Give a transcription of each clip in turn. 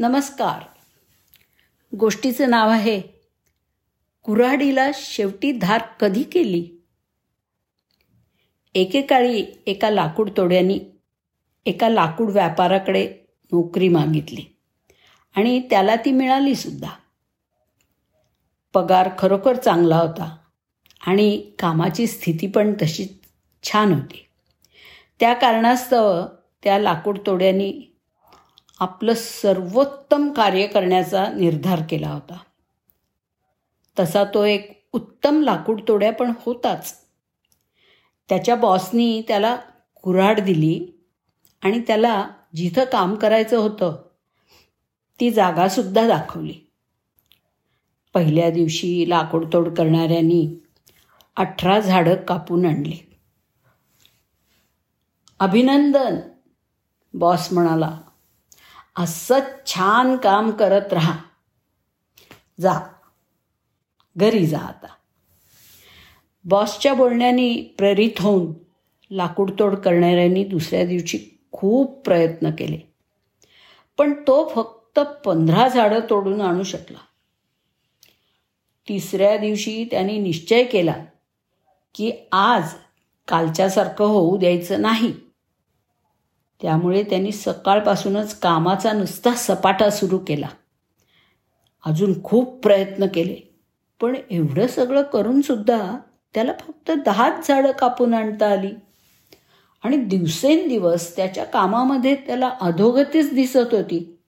नमस्कार. गोष्टीचं नाव आहे कुऱ्हाडीला शेवटी धार कधी केली? एकेकाळी एका लाकूड तोड्यानी एका लाकूड व्यापाराकडे नोकरी मागितली आणि त्याला ती मिळाली सुद्धा. पगार खरोखर चांगला होता आणि कामाची स्थिती पण तशी छान होती. त्या कारणास्तव त्या लाकूड तोड्यानी आपलं सर्वोत्तम कार्य करण्याचा निर्धार केला होता. तसा तो एक उत्तम लाकूड तोड्या पण होताच. त्याच्या बॉसनी त्याला कुऱ्हाड दिली आणि त्याला जिथं काम करायचं होतं ती जागासुद्धा दाखवली. पहिल्या दिवशी लाकूडतोड करणाऱ्यांनी अठरा झाडं कापून आणली. अभिनंदन बॉस म्हणाला. असं छान काम करत राहा. जा. घरी जा आता. बॉसच्या बोलण्याने प्रेरित होऊन लाकूडतोड करणाऱ्यांनी दुसऱ्या दिवशी खूप प्रयत्न केले. पण तो फक्त पंधरा झाडं तोडून आणू शकला. तिसऱ्या दिवशी त्यांनी निश्चय केला की आज कालच्यासारखं होऊ द्यायचं नाही. त्यामुळे त्यांनी सकाळपासूनच कामाचा नुसता सपाटा सुरू केला. अजून खूप प्रयत्न केले पण एवढं सगळं करूनसुद्धा त्याला फक्त दहाच झाडं कापून आणता आली. आणि दिवसेंदिवस त्याच्या कामामध्ये त्याला अधोगतीच दिसत होती.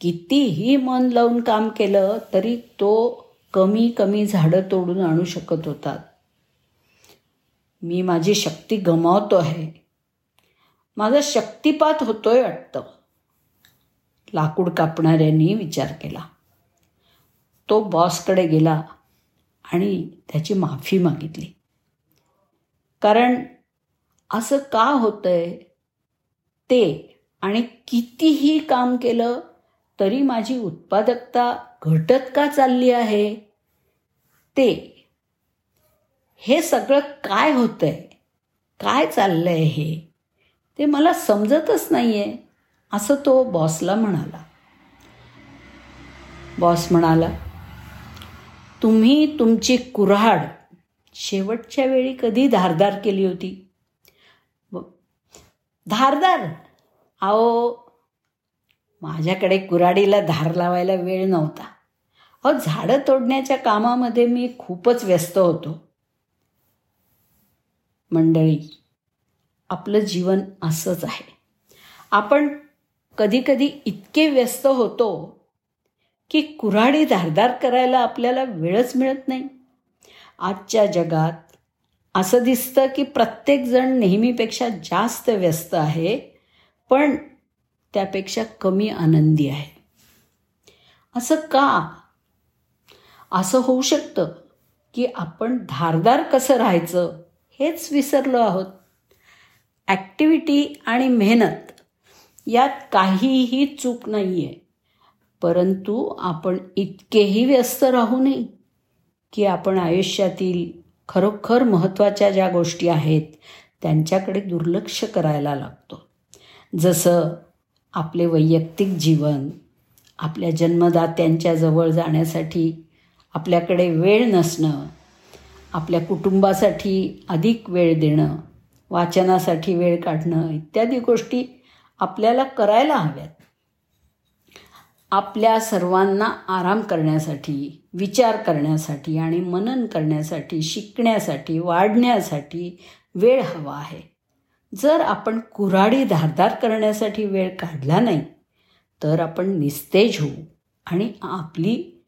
कितीही मन लावून काम केलं तरी तो कमी कमी झाडं तोडून आणू शकत होता. मी माझी शक्ती गमावतो आहे. माझा शक्तिपात होतोय वाटतं. लाकूड कापणाऱ्यांनी विचार केला. तो बॉसकडे गेला आणि त्याची माफी मागितली. कारण असं का होतंय? ते आणि कितीही काम केलं तरी माझी उत्पादकता घटत का चालली आहे? ते. हे सगळं काय होतंय? काय चाललंय हे? ते मला समजतच नाही आहे असं तो बॉसला म्हणाला. बॉस म्हणाला तुम्ही तुमची कुऱ्हाड शेवटच्या वेळी कधी धारदार केली होती? धारदार? अहो माझ्याकडे कुऱ्हाडीला धार लावायला वेळ नव्हता. अहो झाडं तोडण्याच्या कामामध्ये मी खूपच व्यस्त होतो. मंडळी आपलं जीवन असंच आहे. आपण कधीकधी इतके व्यस्त होतो की कुऱ्हाडी धारदार करायला आपल्याला वेळच मिळत नाही. आजच्या जगात असं दिसतं की प्रत्येकजण नेहमीपेक्षा जास्त व्यस्त आहे पण त्यापेक्षा कमी आनंदी आहे. असं का? असं होऊ शकतं की आपण धारदार कसं राहायचं हेच विसरलो आहोत. ॲक्टिव्हिटी आणि मेहनत यात काहीही चूक नाही आहे परंतु आपण इतकेही व्यस्त राहू नये की आपण आयुष्यातील खरोखर महत्त्वाच्या ज्या गोष्टी आहेत त्यांच्याकडे दुर्लक्ष करायला लागतो. जसं आपले वैयक्तिक जीवन आपल्या जन्मदात्यांच्या जवळ जाण्यासाठी आपल्याकडे वेळ नसणं आपल्या कुटुंबासाठी अधिक वेळ देणं वाचनासाठी वेळ काढणं इत्यादी गोष्टी आपल्याला करायला हव्यात. आपल्या सर्वांना आराम करण्यासाठी विचार करण्यासाठी आणि मनन करण्यासाठी शिकण्यासाठी वाढण्यासाठी वेळ हवा आहे. जर आपण कुऱ्हाडी धारदार करण्यासाठी वेळ काढला नाही तर आपण निस्तेज होऊ आणि आपली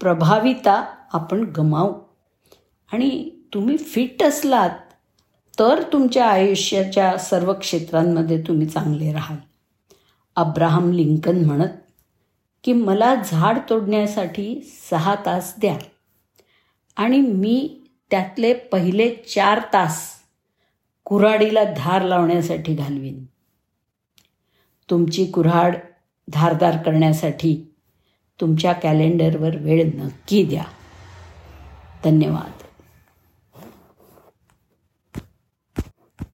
प्रभाविता आपण गमावू. आणि तुम्ही फिट असलात तर तुमच्या आयुष्याच्या सर्व क्षेत्रांमध्ये तुम्ही चांगले राहाल. अब्राहम लिंकन म्हणत की मला झाड तोडण्यासाठी सहा तास द्या. आणि मी त्यातले पहिले चार तास कुऱ्हाडीला धार लावण्यासाठी घालवीन. तुमची कुऱ्हाड धारदार करण्यासाठी तुमच्या कॅलेंडरवर वेळ नक्की द्या. धन्यवाद.